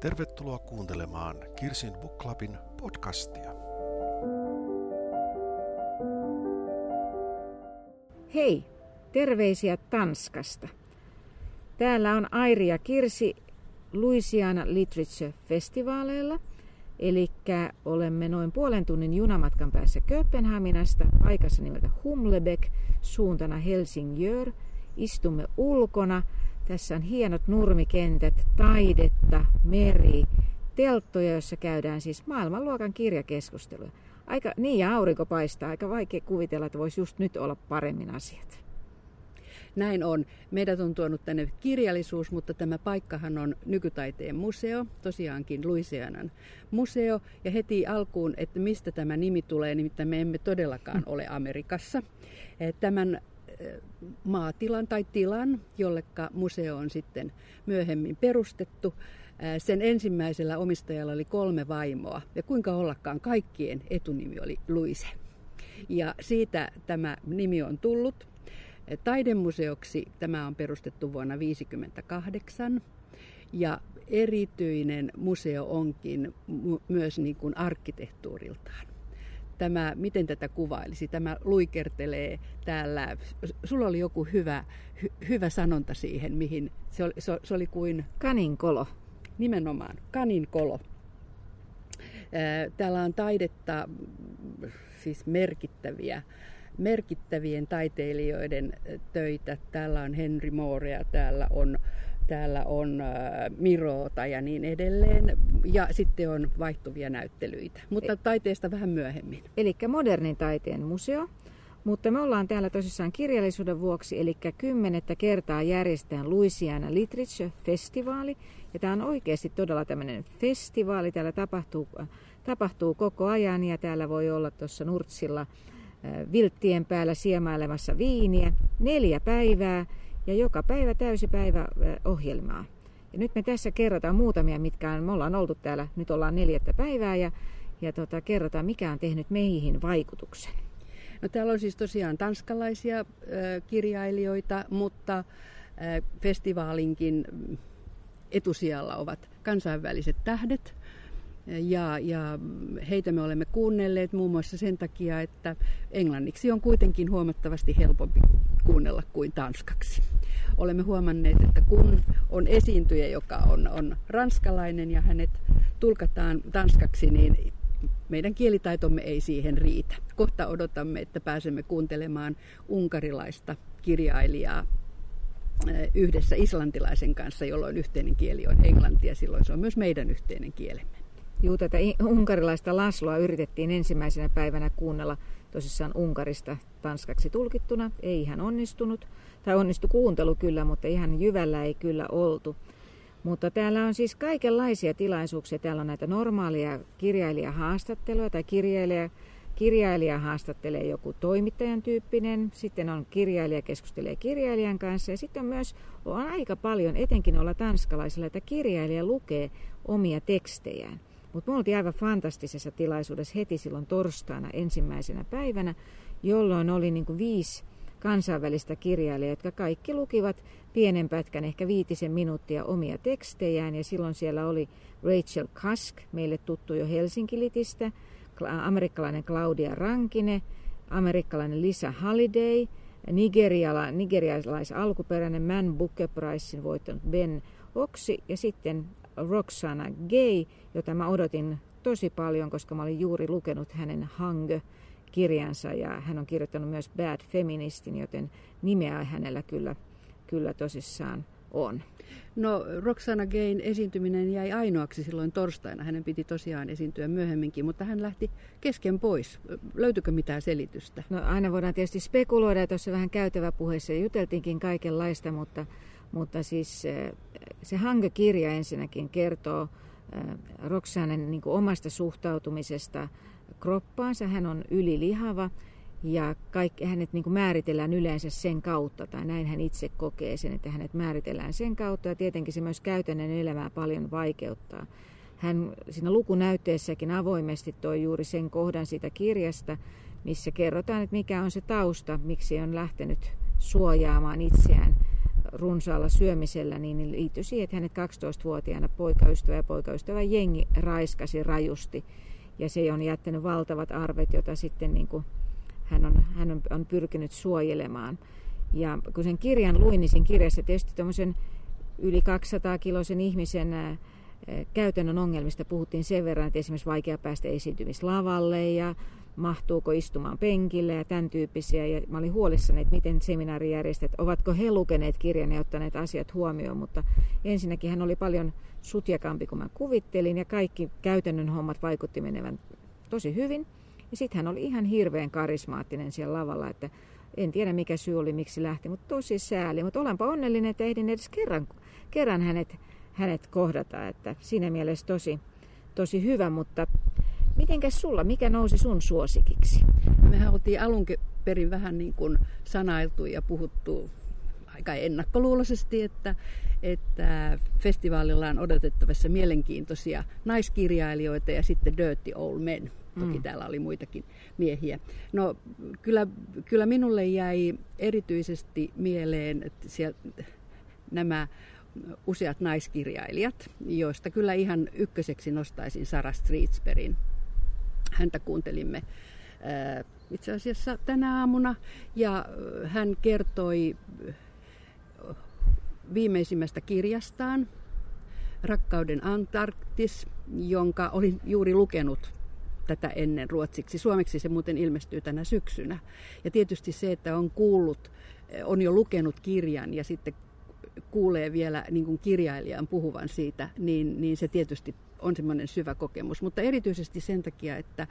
Tervetuloa kuuntelemaan Kirsin Book Clubin podcastia. Hei, terveisiä Tanskasta. Täällä on Airi ja Kirsi Louisiana Literature Festivaaleilla. Eli olemme noin puolen tunnin junamatkan päässä Kööpenhaminasta, paikassa nimeltä Humlebeck, suuntana Helsingör. Istumme ulkona. Tässä on hienot nurmikentät, taidetta, meri, telttoja, joissa käydään siis maailmanluokan kirjakeskusteluja. Aika, niin ja aurinko paistaa, aika vaikea kuvitella, että voisi just nyt olla paremmin asiat. Näin on. Meidät on tuonut tänne kirjallisuus, mutta tämä paikkahan on nykytaiteen museo, tosiaankin Louisianan museo. Ja heti alkuun, että mistä tämä nimi tulee, nimittäin me emme todellakaan ole Amerikassa. Eh, tämän maatilan tai tilan, jollekka museo on sitten myöhemmin perustettu. Sen ensimmäisellä omistajalla oli kolme vaimoa ja kuinka ollakaan kaikkien etunimi oli Luise. Ja siitä tämä nimi on tullut. Taidemuseoksi tämä on perustettu vuonna 1958 ja erityinen museo onkin myös niin kuin arkkitehtuuriltaan. Tämä, miten tätä kuvailisi? Tämä luikertelee täällä. Sulla oli joku hyvä, hy, hyvä sanonta siihen, mihin se oli, se, se oli kuin... Kaninkolo. Nimenomaan, kaninkolo. Täällä on taidetta, siis merkittäviä merkittävien taiteilijoiden töitä. Täällä on Henry Moorea, täällä on, täällä on Mirota ja niin edelleen. Ja sitten on vaihtuvia näyttelyitä, mutta taiteesta vähän myöhemmin. Eli modernin taiteen museo. Mutta me ollaan täällä tosissaan kirjallisuuden vuoksi, eli kymmenettä kertaa järjestetään Louisiana Literature Festivaali. Ja tämä on oikeasti todella tämmöinen festivaali. Täällä tapahtuu, tapahtuu koko ajan ja täällä voi olla tuossa Nurtsilla vilttien päällä siemailemassa viiniä. Neljä päivää ja joka päivä täysipäivä ohjelmaa. Ja nyt me tässä kerrotaan muutamia, mitkä on, me ollaan oltu täällä, nyt ollaan neljättä päivää ja, ja tota, kerrotaan, mikä on tehnyt meihin vaikutuksen. No, täällä on siis tosiaan tanskalaisia äh, kirjailijoita, mutta äh, festivaalinkin etusijalla ovat kansainväliset tähdet. Ja, ja heitä me olemme kuunnelleet muun muassa sen takia, että englanniksi on kuitenkin huomattavasti helpompi kuunnella kuin tanskaksi. Olemme huomanneet, että kun on esiintyjä, joka on, on ranskalainen ja hänet tulkataan tanskaksi, niin meidän kielitaitomme ei siihen riitä. Kohta odotamme, että pääsemme kuuntelemaan unkarilaista kirjailijaa eh, yhdessä islantilaisen kanssa, jolloin yhteinen kieli on englanti ja silloin se on myös meidän yhteinen kielemme. Juu, tätä unkarilaista Lasloa yritettiin ensimmäisenä päivänä kuunnella tosissaan Unkarista tanskaksi tulkittuna. Ei ihan onnistunut, tai onnistu kuuntelu kyllä, mutta ihan jyvällä ei kyllä oltu. Mutta täällä on siis kaikenlaisia tilaisuuksia. Täällä on näitä normaalia kirjailijahaastatteluja tai kirjailija, kirjailija haastattelee joku toimittajan tyyppinen, sitten on kirjailija keskustelee kirjailijan kanssa ja sitten on myös on aika paljon, etenkin olla tanskalaisilla, että kirjailija lukee omia tekstejään. Mutta me oltiin aivan fantastisessa tilaisuudessa heti silloin torstaina ensimmäisenä päivänä, jolloin oli niin kuin viisi kansainvälistä kirjailijaa, jotka kaikki lukivat pienen pätkän, ehkä viitisen minuuttia omia tekstejään. Ja silloin siellä oli Rachel Kask, meille tuttu jo Helsinki-litistä, amerikkalainen Claudia Rankine, amerikkalainen Lisa Halliday, nigeriala, nigerialais alkuperäinen Man Booker Prizein voittanut Ben Oksi ja sitten Roxana Gay, jota mä odotin tosi paljon, koska mä olin juuri lukenut hänen Hangö-kirjansa ja hän on kirjoittanut myös Bad Feministin, joten nimeä hänellä kyllä, kyllä tosissaan on. No Roxana Gain esiintyminen jäi ainoaksi silloin torstaina. Hänen piti tosiaan esiintyä myöhemminkin, mutta hän lähti kesken pois. Löytyykö mitään selitystä? No aina voidaan tietysti spekuloida, tuossa vähän käytävä puheessa juteltiinkin kaikenlaista, mutta mutta siis eh, se Hange-kirja ensinnäkin kertoo eh, Roxanen niin omasta suhtautumisesta kroppaansa. Hän on ylilihava ja kaikki, hänet niin määritellään yleensä sen kautta, tai näin hän itse kokee sen, että hänet määritellään sen kautta, ja tietenkin se myös käytännön elämää paljon vaikeuttaa. Hän siinä lukunäytteessäkin avoimesti toi juuri sen kohdan siitä kirjasta, missä kerrotaan, että mikä on se tausta, miksi on lähtenyt suojaamaan itseään runsaalla syömisellä, niin liittyi siihen, että hänet 12-vuotiaana poikaystävä ja poikaystävä jengi raiskasi rajusti. Ja se on jättänyt valtavat arvet, joita sitten niin kuin hän, on, hän on, pyrkinyt suojelemaan. Ja kun sen kirjan luin, niin siinä kirjassa tietysti tämmöisen yli 200-kiloisen ihmisen käytännön ongelmista puhuttiin sen verran, että esimerkiksi vaikea päästä esiintymislavalle ja mahtuuko istumaan penkille ja tämän tyyppisiä. Ja mä olin huolissani, että miten seminaarijärjestöt, ovatko he lukeneet kirjan ja ottaneet asiat huomioon, mutta ensinnäkin hän oli paljon sutjakampi kuin mä kuvittelin ja kaikki käytännön hommat vaikutti menevän tosi hyvin. Ja sitten hän oli ihan hirveän karismaattinen siellä lavalla, että en tiedä mikä syy oli, miksi lähti, mutta tosi sääli. Mutta olenpa onnellinen, että ehdin edes kerran, kerran hänet, hänet kohdata, että siinä mielessä tosi, tosi hyvä, mutta Mitenkäs sulla, mikä nousi sun suosikiksi? Mehän oltiin alun perin vähän niin kuin sanailtu ja puhuttu aika ennakkoluuloisesti, että, että festivaalilla on odotettavassa mielenkiintoisia naiskirjailijoita ja sitten Dirty Old Men. Toki mm. täällä oli muitakin miehiä. No kyllä, kyllä minulle jäi erityisesti mieleen että siellä, nämä useat naiskirjailijat, joista kyllä ihan ykköseksi nostaisin Sarah Streetsperin häntä kuuntelimme itse asiassa tänä aamuna ja hän kertoi viimeisimmästä kirjastaan, Rakkauden Antarktis, jonka olin juuri lukenut tätä ennen ruotsiksi. Suomeksi se muuten ilmestyy tänä syksynä. Ja tietysti se, että on kuullut, on jo lukenut kirjan ja sitten kuulee vielä niin kuin kirjailijan puhuvan siitä, niin, niin se tietysti on semmoinen syvä kokemus. Mutta erityisesti sen takia, että,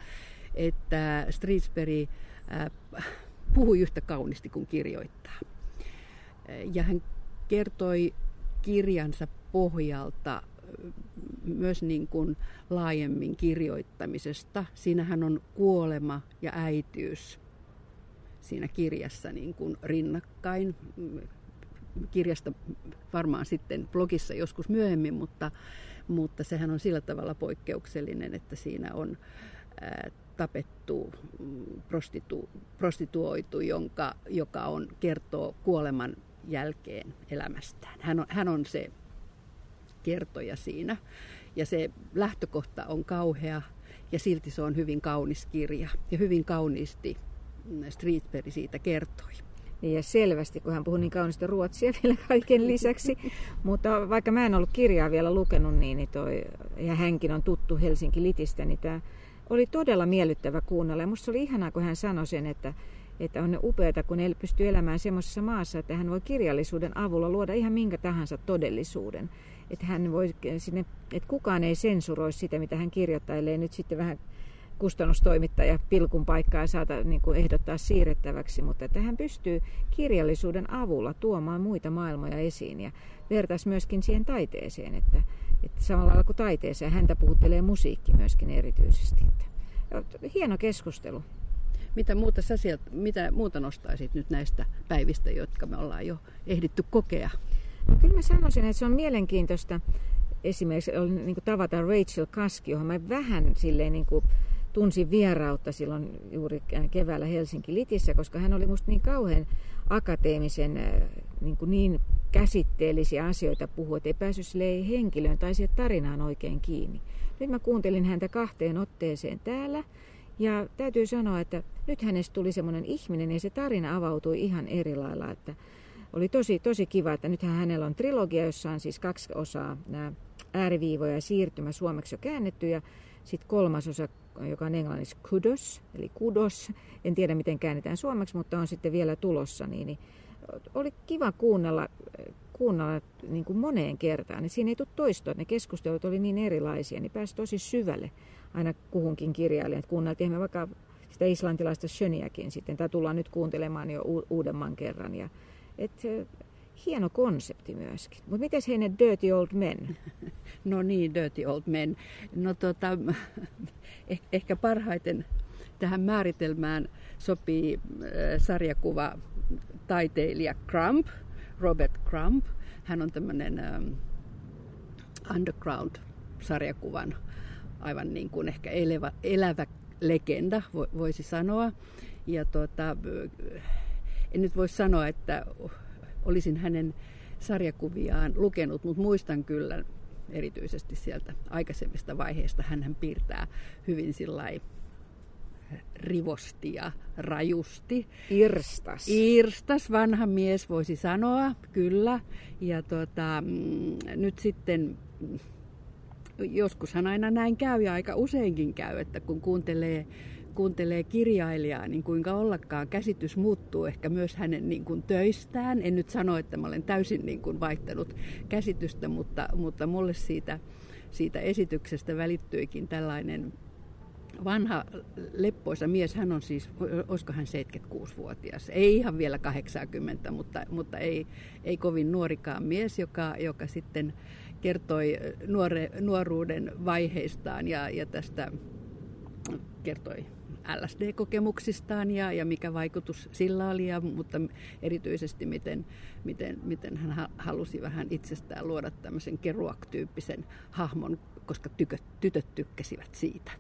että Streetsbury äh, puhui yhtä kauniisti kuin kirjoittaa. Ja hän kertoi kirjansa pohjalta äh, myös niin kuin laajemmin kirjoittamisesta. Siinähän on kuolema ja äitiys siinä kirjassa niin kuin rinnakkain kirjasta varmaan sitten blogissa joskus myöhemmin, mutta, mutta sehän on sillä tavalla poikkeuksellinen, että siinä on ää, tapettu prostitu, prostituoitu, jonka, joka on, kertoo kuoleman jälkeen elämästään. Hän on, hän on se kertoja siinä. Ja se lähtökohta on kauhea ja silti se on hyvin kaunis kirja. Ja hyvin kauniisti Streetberry siitä kertoi. Niin ja selvästi, kun hän puhui niin kaunista ruotsia vielä kaiken lisäksi. Mutta vaikka mä en ollut kirjaa vielä lukenut, niin, niin toi, ja hänkin on tuttu Helsinki Litistä, niin tämä oli todella miellyttävä kuunnella. Ja musta oli ihanaa, kun hän sanoi sen, että, että on upeata, kun ne pystyy elämään semmoisessa maassa, että hän voi kirjallisuuden avulla luoda ihan minkä tahansa todellisuuden. Että hän voi sinne, että kukaan ei sensuroi sitä, mitä hän kirjoittaa, ellei nyt sitten vähän kustannustoimittaja pilkun paikkaa saata niin kuin ehdottaa siirrettäväksi, mutta että hän pystyy kirjallisuuden avulla tuomaan muita maailmoja esiin ja vertaisi myöskin siihen taiteeseen, että, että samalla lailla kuin taiteeseen häntä puhuttelee musiikki myöskin erityisesti. Että, hieno keskustelu. Mitä muuta, sä sieltä, mitä muuta nostaisit nyt näistä päivistä, jotka me ollaan jo ehditty kokea? No, kyllä mä sanoisin, että se on mielenkiintoista esimerkiksi oli niin kuin tavata Rachel Kaski, johon mä vähän silleen niin kuin tunsin vierautta silloin juuri keväällä Helsinki Litissä, koska hän oli musta niin kauhean akateemisen niin, kuin niin käsitteellisiä asioita puhua, että ei päässyt henkilöön tai siihen tarinaan oikein kiinni. Nyt mä kuuntelin häntä kahteen otteeseen täällä ja täytyy sanoa, että nyt hänestä tuli semmoinen ihminen ja se tarina avautui ihan eri lailla, että oli tosi, tosi kiva, että nythän hänellä on trilogia, jossa on siis kaksi osaa, nämä ääriviivoja ja siirtymä suomeksi jo käännetty ja sitten kolmas osa joka on englanniksi kudos, eli kudos. En tiedä, miten käännetään suomeksi, mutta on sitten vielä tulossa. Niin, niin oli kiva kuunnella, kuunnella niin kuin moneen kertaan. Niin siinä ei tule toistoa, ne keskustelut oli niin erilaisia, niin pääsi tosi syvälle aina kuhunkin kirjailijan. Kuunneltiin me vaikka sitä islantilaista Schöniäkin sitten, tai tullaan nyt kuuntelemaan jo uudemman kerran. Ja, et, hieno konsepti myöskin. Mutta miten he ne Dirty Old Men? No niin, Dirty Old Men. No tota, eh, ehkä parhaiten tähän määritelmään sopii äh, sarjakuva taiteilija Crump, Robert Crump. Hän on tämmöinen ähm, underground-sarjakuvan aivan niin kuin ehkä elävä, elävä legenda, voisi sanoa. Ja tuota, en nyt voi sanoa, että olisin hänen sarjakuviaan lukenut, mutta muistan kyllä erityisesti sieltä aikaisemmista vaiheista. Hän piirtää hyvin sillai rivosti ja rajusti. Irstas. Irstas, vanha mies voisi sanoa, kyllä. Ja mm, nyt sitten joskushan aina näin käy ja aika useinkin käy, että kun kuuntelee, kuuntelee kirjailijaa, niin kuinka ollakaan käsitys muuttuu ehkä myös hänen niin kuin töistään. En nyt sano, että mä olen täysin niin kuin vaihtanut käsitystä, mutta, mutta mulle siitä, siitä esityksestä välittyikin tällainen vanha leppoisa mies, hän on siis, olisiko hän 76-vuotias, ei ihan vielä 80, mutta, mutta ei, ei kovin nuorikaan mies, joka, joka sitten kertoi nuore, nuoruuden vaiheistaan ja, ja tästä kertoi LSD-kokemuksistaan ja, ja mikä vaikutus sillä oli, ja, mutta erityisesti miten, miten, miten hän halusi vähän itsestään luoda tämmöisen Kerouac-tyyppisen hahmon, koska tyköt, tytöt tykkäsivät siitä.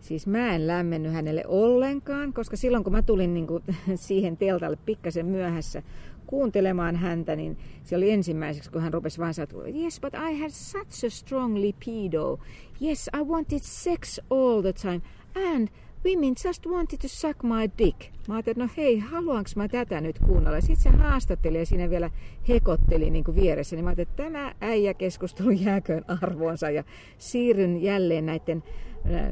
Siis mä en lämmennyt hänelle ollenkaan, koska silloin kun mä tulin niin kuin siihen teltalle pikkasen myöhässä kuuntelemaan häntä, niin se oli ensimmäiseksi, kun hän rupesi vaan sanoa, yes, but I had such a strong libido. Yes, I wanted sex all the time. And women just wanted to suck my dick. Mä ajattelin, että no hei, haluanko mä tätä nyt kuunnella? Sitten se haastatteli ja siinä vielä hekotteli niin kuin vieressä. Niin mä ajattelin, että tämä äijä keskustelu jääköön arvoonsa ja siirryn jälleen näiden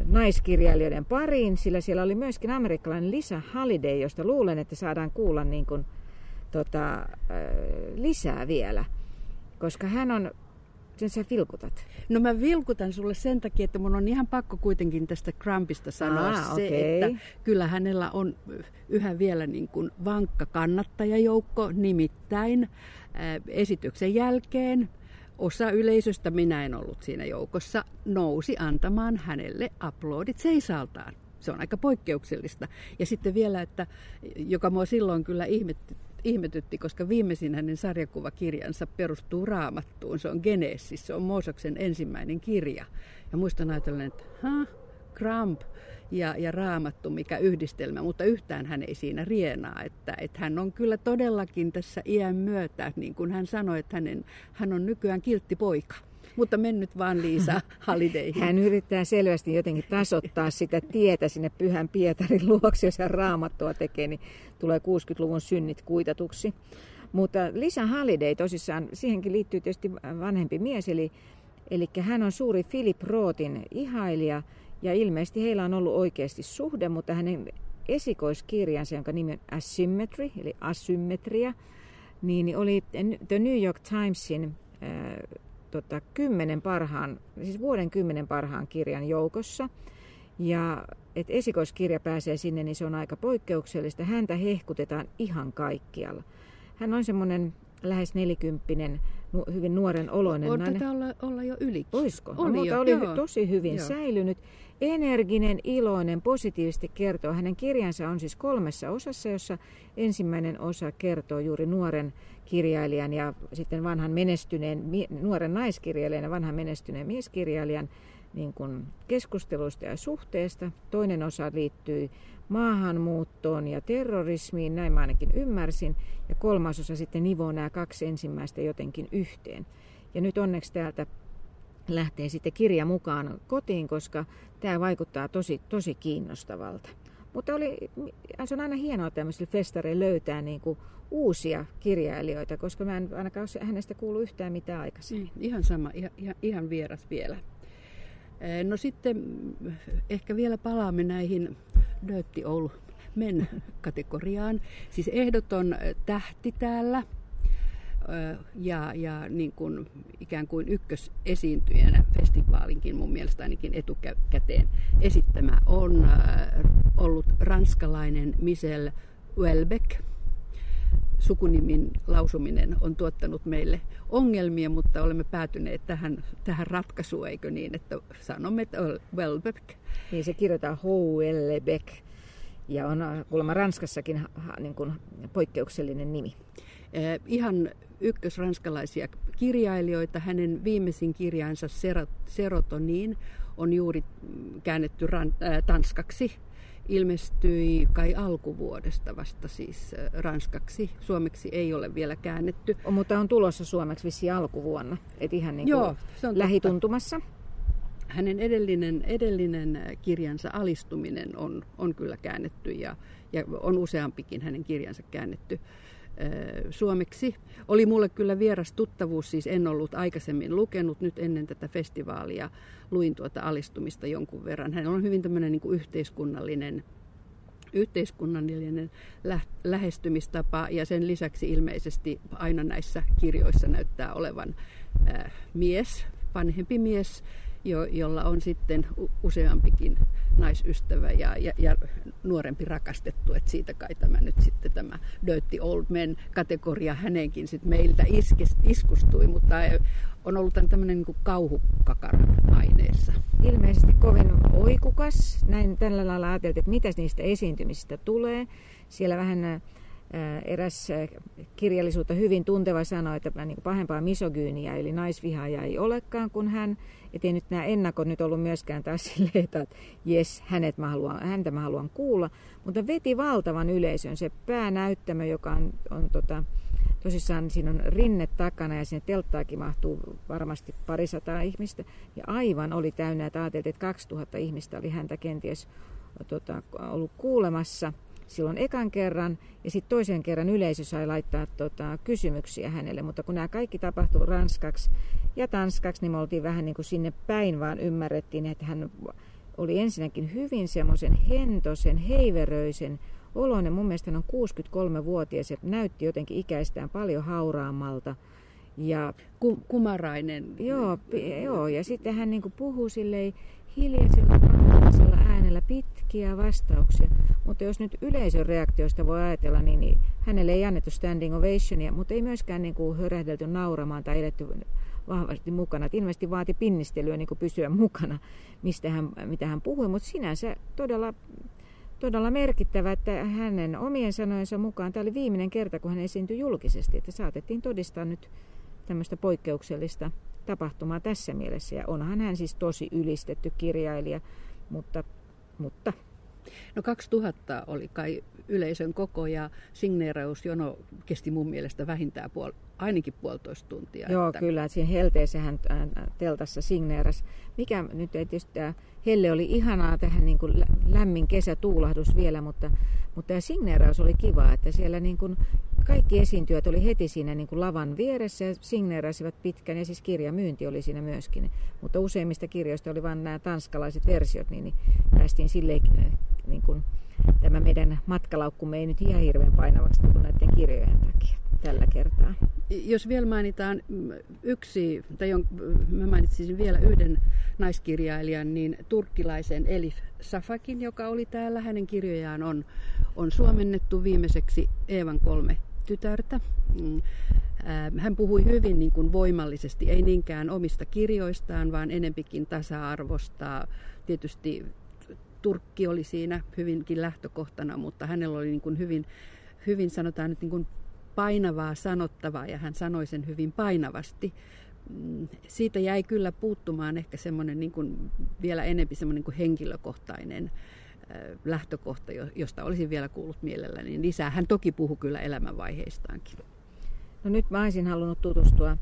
naiskirjailijoiden pariin, sillä siellä oli myöskin amerikkalainen Lisa Halliday, josta luulen, että saadaan kuulla niin kuin, tota, lisää vielä. Koska hän on sen sä vilkutat? No mä vilkutan sulle sen takia, että mun on ihan pakko kuitenkin tästä Trumpista sanoa ah, se, okay. että kyllä hänellä on yhä vielä niin kuin vankka kannattajajoukko, nimittäin esityksen jälkeen osa yleisöstä, minä en ollut siinä joukossa, nousi antamaan hänelle aplodit seisaltaan. Se on aika poikkeuksellista. Ja sitten vielä, että joka mua silloin kyllä ihmetti, ihmetytti, koska viimeisin hänen sarjakuvakirjansa perustuu raamattuun. Se on Genesis, se on Moosoksen ensimmäinen kirja. Ja muistan ajatellen, että ha, Kramp ja, ja raamattu, mikä yhdistelmä, mutta yhtään hän ei siinä rienaa. Että, että hän on kyllä todellakin tässä iän myötä, niin kuin hän sanoi, että hänen, hän on nykyään kiltti poika. Mutta mennyt vaan Liisa Halideihin. Hän yrittää selvästi jotenkin tasoittaa sitä tietä sinne Pyhän Pietarin luokse, jos hän raamattua tekee, niin tulee 60-luvun synnit kuitatuksi. Mutta Lisa Holiday tosissaan, siihenkin liittyy tietysti vanhempi mies, eli, eli hän on suuri Philip Rootin ihailija, ja ilmeisesti heillä on ollut oikeasti suhde, mutta hänen esikoiskirjansa, jonka nimi on Asymmetry, eli asymmetria, niin oli The New York Timesin äh, tota, kymmenen parhaan, siis vuoden kymmenen parhaan kirjan joukossa. Ja että esikoiskirja pääsee sinne, niin se on aika poikkeuksellista. Häntä hehkutetaan ihan kaikkialla. Hän on semmoinen lähes nelikymppinen, nu, hyvin nuoren oloinen on nainen. olla, olla jo yli. Oisko? Oli no, jo, oli joo. tosi hyvin joo. säilynyt. Energinen, iloinen, positiivisesti kertoo. Hänen kirjansa on siis kolmessa osassa, jossa ensimmäinen osa kertoo juuri nuoren kirjailijan ja sitten vanhan menestyneen, nuoren naiskirjailijan ja vanhan menestyneen mieskirjailijan niin kuin keskusteluista ja suhteesta. Toinen osa liittyy maahanmuuttoon ja terrorismiin, näin mä ainakin ymmärsin. Ja kolmas osa sitten nivoo nämä kaksi ensimmäistä jotenkin yhteen. Ja nyt onneksi täältä lähtee sitten kirja mukaan kotiin, koska tämä vaikuttaa tosi, tosi kiinnostavalta. Mutta oli, se on aina hienoa tämmöisille festareille löytää niin kuin uusia kirjailijoita, koska mä en ainakaan hänestä kuulu yhtään mitään aikaisemmin. Niin, ihan sama, ihan, ihan vieras vielä. No sitten ehkä vielä palaamme näihin Dötti Oulu men kategoriaan. Siis ehdoton tähti täällä ja, ja niin kuin ikään kuin ykkösesiintyjänä festivaalinkin mun mielestä ainakin etukäteen esittämä on ollut ranskalainen Michel Welbeck. Sukunimin lausuminen on tuottanut meille ongelmia, mutta olemme päätyneet tähän, tähän ratkaisuun, eikö niin, että sanomme, että Welbeck. Niin se kirjoitetaan Houellebecq ja on kuulemma Ranskassakin niin kuin poikkeuksellinen nimi. Eh, ihan ykkösranskalaisia kirjailijoita. Hänen viimeisin kirjansa Serotonin on juuri käännetty ran, äh, tanskaksi. ilmestyi kai alkuvuodesta vasta siis ranskaksi. Suomeksi ei ole vielä käännetty. O, mutta on tulossa suomeksi vissi alkuvuonna, et ihan niin Joo, se on lähituntumassa. Totta. Hänen edellinen, edellinen kirjansa Alistuminen on, on kyllä käännetty ja, ja on useampikin hänen kirjansa käännetty suomeksi. Oli mulle kyllä vieras tuttavuus, siis en ollut aikaisemmin lukenut. Nyt ennen tätä festivaalia luin tuota alistumista jonkun verran. Hän on hyvin tämmöinen niin kuin yhteiskunnallinen yhteiskunnallinen lähestymistapa ja sen lisäksi ilmeisesti aina näissä kirjoissa näyttää olevan äh, mies, vanhempi mies, jo, jolla on sitten useampikin naisystävä ja, ja, ja nuorempi rakastettu. Että siitä kai tämä nyt sitten tämä Dirty Old Men kategoria hänenkin sitten meiltä iskes, iskustui, mutta on ollut tämmöinen niin kauhukakaran aineessa. Ilmeisesti kovin oikukas. Näin tällä lailla ajateltiin, että mitä niistä esiintymisistä tulee. Siellä vähän eräs kirjallisuutta hyvin tunteva sanoi, että niin pahempaa misogyyniä eli naisvihaaja ei olekaan kuin hän. Että ei nyt nämä ennakot nyt ollut myöskään taas silleen, että jes, hänet mä haluan, häntä mä haluan kuulla. Mutta veti valtavan yleisön. Se päänäyttämö, joka on, on tota, tosissaan siinä on rinne takana ja sinne telttaakin mahtuu varmasti parisataa ihmistä. Ja aivan oli täynnä, että ajateltiin, että 2000 ihmistä oli häntä kenties tota, ollut kuulemassa – silloin ekan kerran ja sitten toisen kerran yleisö sai laittaa tota, kysymyksiä hänelle, mutta kun nämä kaikki tapahtui ranskaksi ja tanskaksi, niin me oltiin vähän niin kuin sinne päin, vaan ymmärrettiin, että hän oli ensinnäkin hyvin semmoisen hentosen, heiveröisen oloinen. Mun mielestä hän on 63-vuotias ja näytti jotenkin ikäistään paljon hauraammalta. Ja, Kumarainen. Joo, joo, ja sitten hän niin puhuu silleen hiljaisella, rauhallisella äänellä pitkiä vastauksia. Mutta jos nyt yleisön reaktioista voi ajatella, niin, niin hänelle ei annettu standing ovationia, mutta ei myöskään niin kuin hörähdelty nauramaan tai edetty vahvasti mukana. Et ilmeisesti vaati pinnistelyä niin kuin pysyä mukana, mistä hän, mitä hän puhui, mutta sinänsä todella, todella merkittävä, että hänen omien sanojensa mukaan tämä oli viimeinen kerta, kun hän esiintyi julkisesti, että saatettiin todistaa nyt tämmöistä poikkeuksellista tapahtumaa tässä mielessä. Ja onhan hän siis tosi ylistetty kirjailija, mutta, mutta No 2000 oli kai yleisön koko ja signeerausjono kesti mun mielestä vähintään puol, ainakin puolitoista tuntia. Joo, että... kyllä. Siinä helteessä hän teltassa signeeras. Mikä nyt ei tietysti tämä helle oli ihanaa tähän niin kuin lämmin kesätuulahdus vielä, mutta, mutta tämä signeeraus oli kiva, että siellä niin kuin kaikki esiintyjät oli heti siinä niin kuin lavan vieressä ja signeerasivat pitkän ja siis kirjamyynti oli siinä myöskin. Mutta useimmista kirjoista oli vain nämä tanskalaiset versiot, niin, niin päästiin silleen niin kuin, tämä meidän matkalaukkumme ei nyt ihan hirveän painavaksi tullut näiden kirjojen takia tällä kertaa. Jos vielä mainitaan yksi, tai jon, mä mainitsisin vielä yhden naiskirjailijan, niin turkkilaisen Elif Safakin, joka oli täällä. Hänen kirjojaan on, on suomennettu viimeiseksi Eevan kolme tytärtä. Mm. Hän puhui hyvin niin kuin voimallisesti, ei niinkään omista kirjoistaan, vaan enempikin tasa-arvosta. Tietysti Turkki oli siinä hyvinkin lähtökohtana, mutta hänellä oli niin kuin hyvin, hyvin sanotaan nyt niin kuin painavaa sanottavaa ja hän sanoi sen hyvin painavasti. Mm, siitä jäi kyllä puuttumaan ehkä semmoinen niin kuin vielä enempi semmoinen niin kuin henkilökohtainen lähtökohta, josta olisin vielä kuullut mielelläni lisää. Hän toki puhui kyllä elämänvaiheistaankin. No nyt mä olisin halunnut tutustua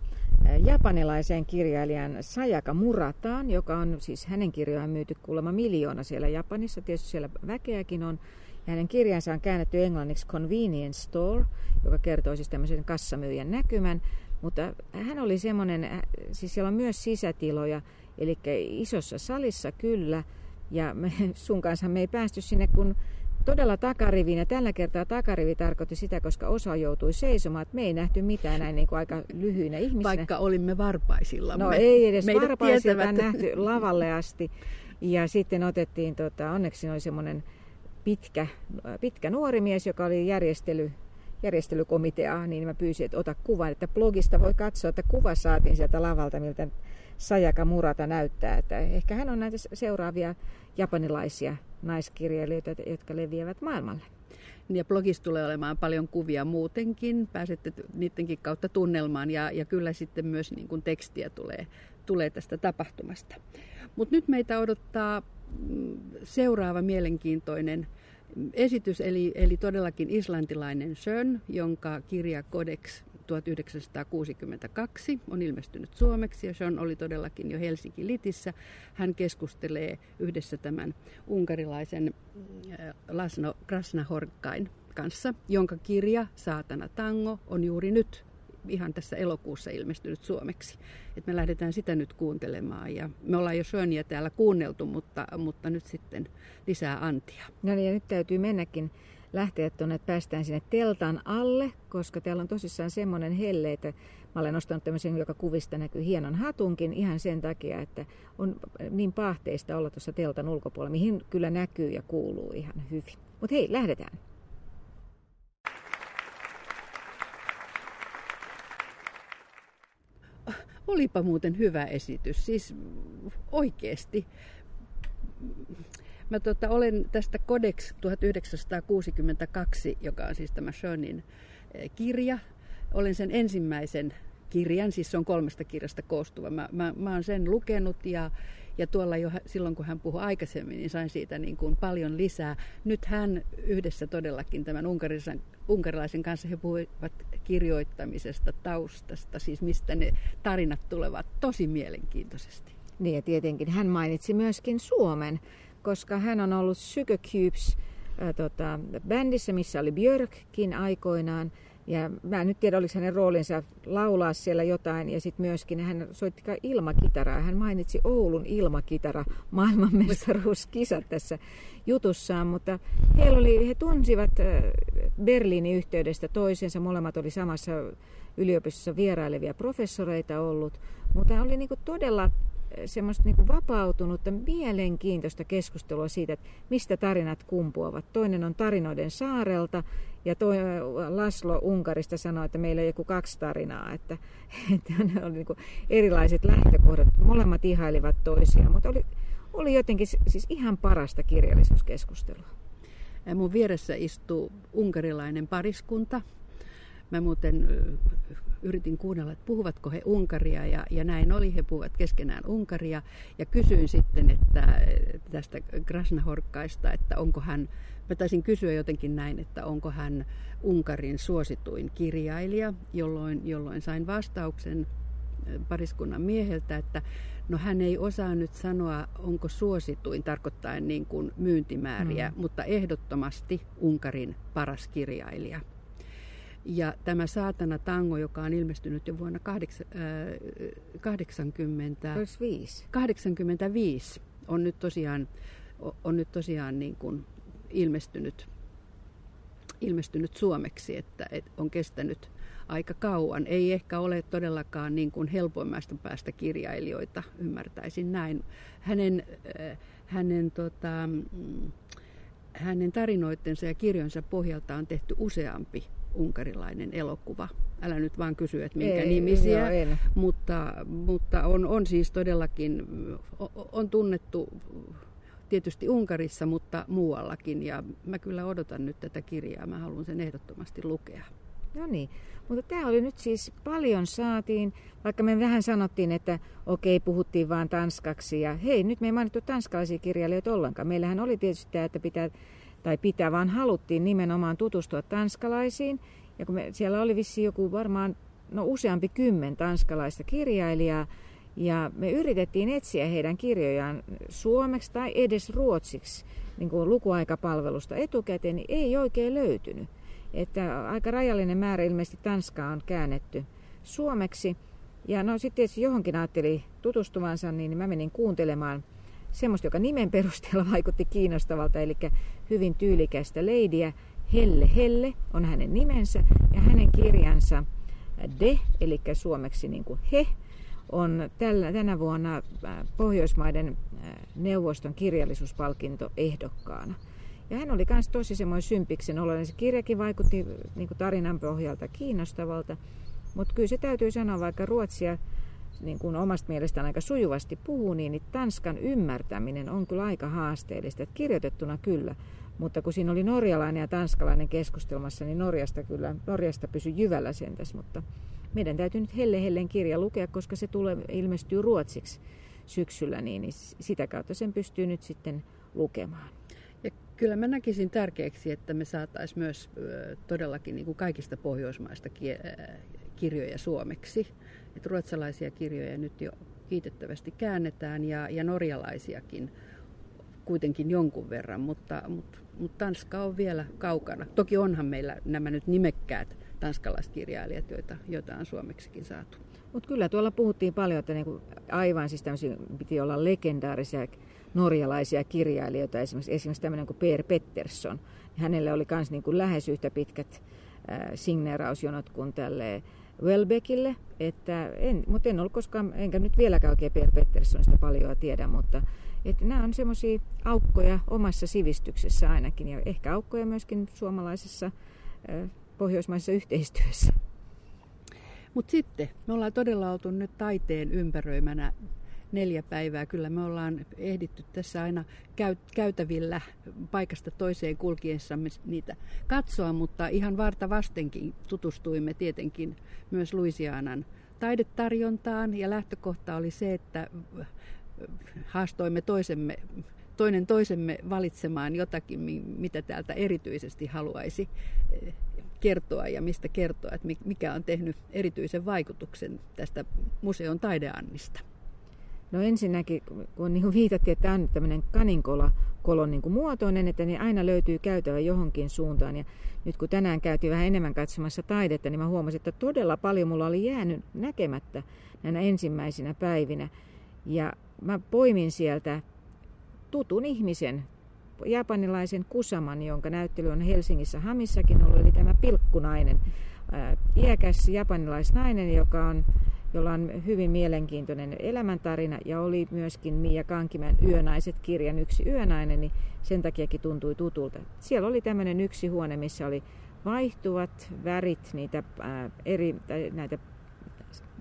japanilaiseen kirjailijan Sayaka Murataan, joka on siis hänen kirjojaan myyty kuulemma miljoona siellä Japanissa. Tietysti siellä väkeäkin on. Ja hänen kirjansa on käännetty englanniksi Convenience Store, joka kertoo siis tämmöisen kassamyyjän näkymän. Mutta hän oli semmoinen, siis siellä on myös sisätiloja, eli isossa salissa kyllä. Ja me, sun kanssa me ei päästy sinne, kun todella takariviin, ja tällä kertaa takarivi tarkoitti sitä, koska osa joutui seisomaan, että me ei nähty mitään näin niin kuin aika lyhyinä ihmisinä. Vaikka olimme varpaisillamme. No ei edes Meidät varpaisilta nähty lavalle asti. Ja sitten otettiin, tota, onneksi oli semmoinen pitkä, pitkä nuori mies, joka oli järjestely, järjestelykomitea, niin mä pyysin, että ota kuvan, että blogista voi katsoa, että kuva saatiin sieltä lavalta, miltä Sayaka Murata näyttää. Että ehkä hän on näitä seuraavia japanilaisia naiskirjailijoita, jotka leviävät maailmalle. Ja blogissa tulee olemaan paljon kuvia muutenkin, pääsette niidenkin kautta tunnelmaan ja, ja kyllä sitten myös niin kuin tekstiä tulee, tulee tästä tapahtumasta. Mutta nyt meitä odottaa mm, seuraava mielenkiintoinen esitys, eli, eli todellakin islantilainen Schön, jonka kirja Codex 1962 on ilmestynyt suomeksi ja Sean oli todellakin jo Helsinki Litissä. Hän keskustelee yhdessä tämän unkarilaisen äh, Lasno Krasnahorkkain kanssa, jonka kirja Saatana Tango on juuri nyt ihan tässä elokuussa ilmestynyt suomeksi. Et me lähdetään sitä nyt kuuntelemaan ja me ollaan jo Schöniä täällä kuunneltu, mutta, mutta nyt sitten lisää antia. No niin ja nyt täytyy mennäkin lähteä tuonne, että päästään sinne teltan alle, koska täällä on tosissaan semmoinen helle, että mä olen ostanut tämmöisen, joka kuvista näkyy hienon hatunkin ihan sen takia, että on niin pahteista olla tuossa teltan ulkopuolella, mihin kyllä näkyy ja kuuluu ihan hyvin. Mutta hei, lähdetään. Olipa muuten hyvä esitys, siis oikeasti. Mä tota, olen tästä Codex 1962, joka on siis tämä Schönin eh, kirja. Olen sen ensimmäisen kirjan, siis se on kolmesta kirjasta koostuva. Mä, mä, mä oon sen lukenut ja, ja tuolla jo silloin, kun hän puhui aikaisemmin, niin sain siitä niin kuin paljon lisää. Nyt hän yhdessä todellakin tämän unkarilaisen, unkarilaisen kanssa, he puhuivat kirjoittamisesta, taustasta, siis mistä ne tarinat tulevat tosi mielenkiintoisesti. Niin ja tietenkin hän mainitsi myöskin Suomen, koska hän on ollut Sugar Cubes tota, bändissä, missä oli Björkkin aikoinaan. Ja mä en nyt tiedä, oliko hänen roolinsa laulaa siellä jotain. Ja sitten myöskin hän soitti ilmakitaraa. Hän mainitsi Oulun ilmakitara maailmanmestaruuskisat tässä jutussaan. Mutta he, oli, he tunsivat Berliinin yhteydestä toisensa. Molemmat oli samassa yliopistossa vierailevia professoreita ollut. Mutta oli niin todella semmoista niin vapautunutta, mielenkiintoista keskustelua siitä, että mistä tarinat kumpuavat. Toinen on tarinoiden saarelta ja toi Laslo Unkarista sanoi, että meillä on joku kaksi tarinaa, että, että ne oli niin erilaiset lähtökohdat. Molemmat ihailivat toisiaan, mutta oli, oli jotenkin siis ihan parasta kirjallisuuskeskustelua. Mun vieressä istuu unkarilainen pariskunta. Mä muuten yritin kuunnella, että puhuvatko he Unkaria ja, ja näin oli, he puhuvat keskenään Unkaria ja kysyin sitten että tästä Grasnahorkkaista, että onko hän, mä taisin kysyä jotenkin näin, että onko hän Unkarin suosituin kirjailija, jolloin, jolloin sain vastauksen pariskunnan mieheltä, että no hän ei osaa nyt sanoa, onko suosituin, tarkoittaen niin kuin myyntimääriä, mm. mutta ehdottomasti Unkarin paras kirjailija. Ja tämä Saatana Tango, joka on ilmestynyt jo vuonna 80, 85, on nyt tosiaan, on nyt tosiaan niin kuin ilmestynyt, ilmestynyt suomeksi, että, että on kestänyt aika kauan. Ei ehkä ole todellakaan niin kuin helpoimmasta päästä kirjailijoita, ymmärtäisin näin. Hänen, hänen, tota, mm, hänen tarinoittensa ja kirjojensa pohjalta on tehty useampi unkarilainen elokuva. Älä nyt vaan kysy, että minkä ei, nimisiä, joo, mutta, mutta on, on siis todellakin, on tunnettu tietysti Unkarissa, mutta muuallakin. Ja mä kyllä odotan nyt tätä kirjaa, mä haluan sen ehdottomasti lukea. No niin, mutta tämä oli nyt siis paljon saatiin, vaikka me vähän sanottiin, että okei, puhuttiin vaan tanskaksi ja hei, nyt me ei mainittu tanskalaisia kirjailijoita ollenkaan. Meillähän oli tietysti tämä, että pitää tai pitää, vaan haluttiin nimenomaan tutustua tanskalaisiin. Ja kun me, siellä oli vissi joku varmaan no, useampi kymmen tanskalaista kirjailijaa, ja me yritettiin etsiä heidän kirjojaan suomeksi tai edes ruotsiksi niin kuin lukuaikapalvelusta etukäteen, niin ei oikein löytynyt. Että aika rajallinen määrä ilmeisesti Tanskaa on käännetty suomeksi. Ja no sitten johonkin ajatteli tutustuvansa, niin mä menin kuuntelemaan semmoista, joka nimen perusteella vaikutti kiinnostavalta, eli hyvin tyylikästä leidiä. Helle Helle on hänen nimensä ja hänen kirjansa De, eli suomeksi niin kuin he, on tällä, tänä vuonna äh, Pohjoismaiden äh, neuvoston kirjallisuuspalkinto ehdokkaana. Ja hän oli myös tosi semmoinen sympiksen oloinen. Se kirjakin vaikutti niin tarinan pohjalta kiinnostavalta. Mutta kyllä se täytyy sanoa, vaikka ruotsia niin kuin omasta mielestään aika sujuvasti puhuu, niin, niin Tanskan ymmärtäminen on kyllä aika haasteellista. Että kirjoitettuna kyllä, mutta kun siinä oli norjalainen ja tanskalainen keskustelmassa, niin Norjasta kyllä, Norjasta pysyi jyvällä sentäs, mutta meidän täytyy nyt Helle Hellen kirja lukea, koska se tulee, ilmestyy ruotsiksi syksyllä, niin, niin sitä kautta sen pystyy nyt sitten lukemaan. Ja kyllä mä näkisin tärkeäksi, että me saataisiin myös todellakin niin kuin kaikista pohjoismaista kirjoja suomeksi. Että ruotsalaisia kirjoja nyt jo kiitettävästi käännetään ja, ja norjalaisiakin kuitenkin jonkun verran, mutta, mutta, mutta Tanska on vielä kaukana. Toki onhan meillä nämä nyt nimekkäät tanskalaiskirjailijat, joita, joita on suomeksikin saatu. Mutta kyllä tuolla puhuttiin paljon, että niinku aivan siis piti olla legendaarisia norjalaisia kirjailijoita, esimerkiksi, esimerkiksi tämmöinen kuin Per Pettersson. Hänelle oli myös niinku lähes yhtä pitkät äh, signeerausjonot kuin tälle Welbeckille, että en, mutta en ollut koskaan, enkä nyt vieläkään oikein Per Petterssonista paljon tiedä, mutta että nämä on semmoisia aukkoja omassa sivistyksessä ainakin ja ehkä aukkoja myöskin suomalaisessa äh, pohjoismaisessa yhteistyössä. Mutta sitten me ollaan todella oltu nyt taiteen ympäröimänä neljä päivää. Kyllä me ollaan ehditty tässä aina käytävillä paikasta toiseen kulkiessamme niitä katsoa, mutta ihan varta vastenkin tutustuimme tietenkin myös Luisianan taidetarjontaan ja lähtökohta oli se, että haastoimme toisemme, toinen toisemme valitsemaan jotakin, mitä täältä erityisesti haluaisi kertoa ja mistä kertoa, että mikä on tehnyt erityisen vaikutuksen tästä museon taideannista. No ensinnäkin, kun niin viitattiin, että tämä on tämmöinen kaninkola kolon niin kuin muotoinen, että niin aina löytyy käytävä johonkin suuntaan. Ja nyt kun tänään käytiin vähän enemmän katsomassa taidetta, niin mä huomasin, että todella paljon mulla oli jäänyt näkemättä näinä ensimmäisinä päivinä. Ja mä poimin sieltä tutun ihmisen, japanilaisen Kusaman, jonka näyttely on Helsingissä Hamissakin ollut, eli tämä pilkkunainen, iäkäs japanilaisnainen, joka on, jolla on hyvin mielenkiintoinen elämäntarina ja oli myöskin Mia Kankimän Yönaiset-kirjan yksi yönainen, niin sen takiakin tuntui tutulta. Siellä oli tämmöinen yksi huone, missä oli vaihtuvat värit, niitä ää, eri, näitä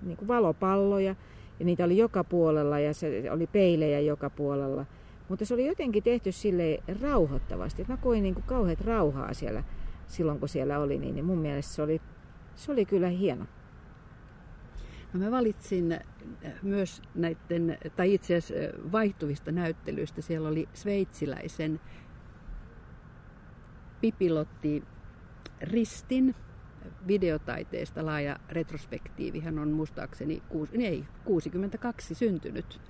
niin kuin valopalloja, ja niitä oli joka puolella ja se oli peilejä joka puolella. Mutta se oli jotenkin tehty sille rauhoittavasti. Mä koin niin kuin kauheat rauhaa siellä silloin, kun siellä oli, niin mun mielestä se oli, se oli kyllä hieno. No mä valitsin myös näiden, tai itse asiassa vaihtuvista näyttelyistä. Siellä oli sveitsiläisen Pipilotti Ristin videotaiteesta laaja retrospektiivi. Hän on muistaakseni kuusi, ei, 62 syntynyt,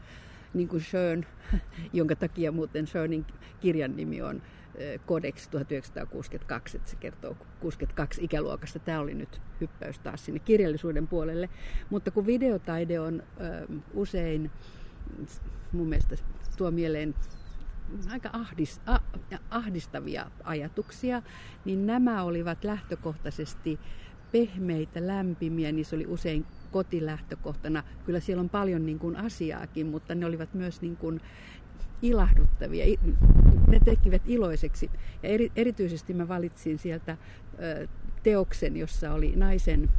niin kuin Schön, jonka takia muuten Schönin kirjan nimi on Codex 1962, että se kertoo 62 ikäluokasta. Tämä oli nyt hyppäys taas sinne kirjallisuuden puolelle. Mutta kun videotaide on ö, usein mun mielestä tuo mieleen aika ahdis, a, ahdistavia ajatuksia, niin nämä olivat lähtökohtaisesti pehmeitä, lämpimiä, niissä oli usein kotilähtökohtana. Kyllä siellä on paljon niin kuin asiaakin, mutta ne olivat myös niin kuin ilahduttavia. Ne tekivät iloiseksi. Ja eri, erityisesti mä valitsin sieltä teoksen, jossa oli naisen,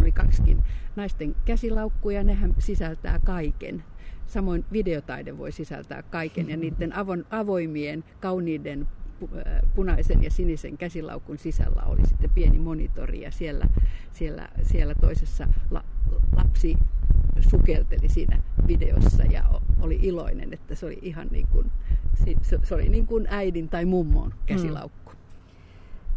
oli kaksikin, naisten käsilaukkuja, nehän sisältää kaiken. Samoin videotaide voi sisältää kaiken ja niiden avoimien, kauniiden punaisen ja sinisen käsilaukun sisällä oli sitten pieni monitori ja siellä, siellä, siellä toisessa la, lapsi sukelteli siinä videossa ja oli iloinen, että se oli ihan niin kuin, se oli niin kuin äidin tai mummon käsilaukku. Mm.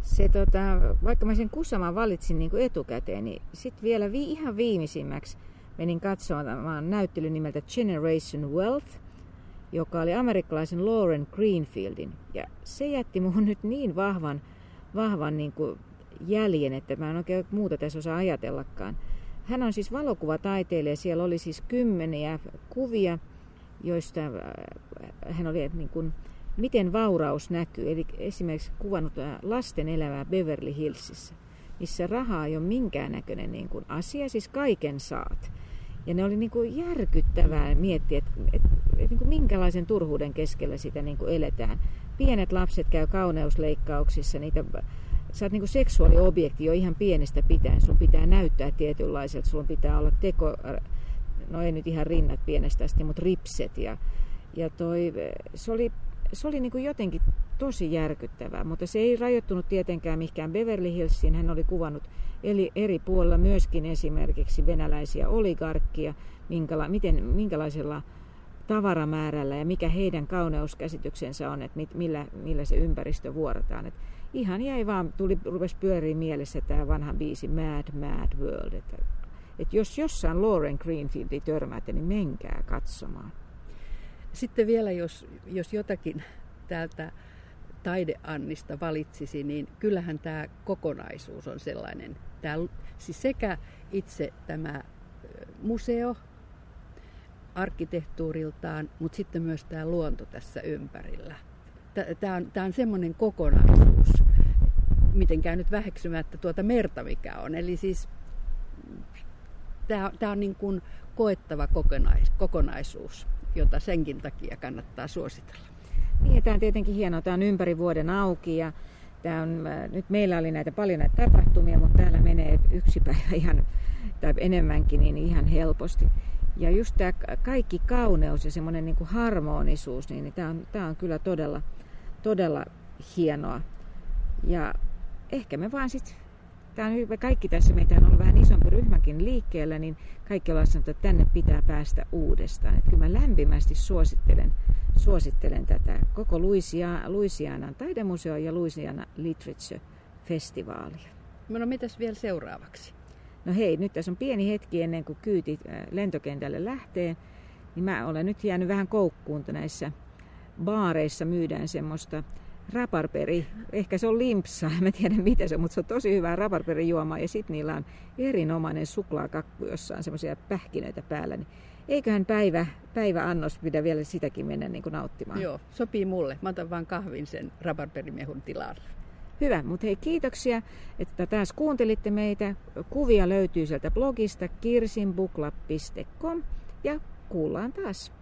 Se, tota, vaikka mä sen Kusaman valitsin niin kuin etukäteen, niin sitten vielä vi, ihan viimeisimmäksi menin katsomaan näyttelyn nimeltä Generation Wealth, joka oli amerikkalaisen Lauren Greenfieldin. Ja se jätti muun nyt niin vahvan, vahvan niin kuin jäljen, että mä en oikein muuta tässä osaa ajatellakaan. Hän on siis valokuvataiteilija. Siellä oli siis kymmeniä kuvia, joista äh, hän oli niin kuin, miten vauraus näkyy. Eli esimerkiksi kuvannut äh, lasten elämää Beverly Hillsissä, missä rahaa ei ole minkäännäköinen niin kuin asia, siis kaiken saat. Ja ne oli niin kuin järkyttävää miettiä, että, että niin kuin minkälaisen turhuuden keskellä sitä niin kuin eletään. Pienet lapset käy kauneusleikkauksissa, niitä sä oot niinku seksuaaliobjekti jo ihan pienestä pitäen. Sun pitää näyttää tietynlaiselta, sun pitää olla teko, no ei nyt ihan rinnat pienestä asti, mutta ripset. Ja, ja toi, se oli, se oli niinku jotenkin tosi järkyttävää, mutta se ei rajoittunut tietenkään mihinkään Beverly Hillsiin. Hän oli kuvannut eli eri puolilla myöskin esimerkiksi venäläisiä oligarkkia, minkäla, miten, minkälaisella tavaramäärällä ja mikä heidän kauneuskäsityksensä on, että mit, millä, millä se ympäristö vuorotaan. Et ihan jäi vaan, tuli, rupesi pyöriä mielessä tämä vanha biisi Mad Mad World. Että, et jos jossain Lauren Greenfieldi törmäätte, niin menkää katsomaan. Sitten vielä, jos, jos jotakin täältä taideannista valitsisi, niin kyllähän tämä kokonaisuus on sellainen. Tämä, siis sekä itse tämä museo arkkitehtuuriltaan, mutta sitten myös tämä luonto tässä ympärillä. Tämä on, tämä on semmoinen kokonaisuus, mitenkään nyt väheksymättä tuota merta mikä on. Eli siis tämä, tämä on niin kuin koettava kokonais, kokonaisuus, jota senkin takia kannattaa suositella. Niin, tämä on tietenkin hienoa. Tämä on ympäri vuoden auki ja tämä on, äh, nyt meillä oli näitä paljon näitä tapahtumia, mutta täällä menee yksi päivä ihan, tai enemmänkin, niin ihan helposti. Ja just tämä kaikki kauneus ja semmoinen niin kuin harmonisuus, niin, tämä, on, tämä on kyllä todella, todella hienoa. Ja ehkä me vaan sitten tämä on hyvä. Kaikki tässä, meitä on ollut vähän isompi ryhmäkin liikkeellä, niin kaikki ollaan sanonut, että tänne pitää päästä uudestaan. Että kyllä mä lämpimästi suosittelen, suosittelen tätä koko Louisianan taidemuseo ja Louisiana Literature Festivaalia. No mitäs vielä seuraavaksi? No hei, nyt tässä on pieni hetki ennen kuin kyyti äh, lentokentälle lähtee, niin mä olen nyt jäänyt vähän koukkuun näissä baareissa myydään semmoista raparperi, ehkä se on limpsa, en tiedä mitä se on, mutta se on tosi hyvää raparperijuomaa ja sitten niillä on erinomainen suklaakakku, jossa on semmoisia pähkinöitä päällä. Niin eiköhän päivä, päiväannos pidä vielä sitäkin mennä niin kuin nauttimaan. Joo, sopii mulle. Mä otan vaan kahvin sen raparperimehun tilalle. Hyvä, mutta hei kiitoksia, että taas kuuntelitte meitä. Kuvia löytyy sieltä blogista kirsinbukla.com ja kuullaan taas.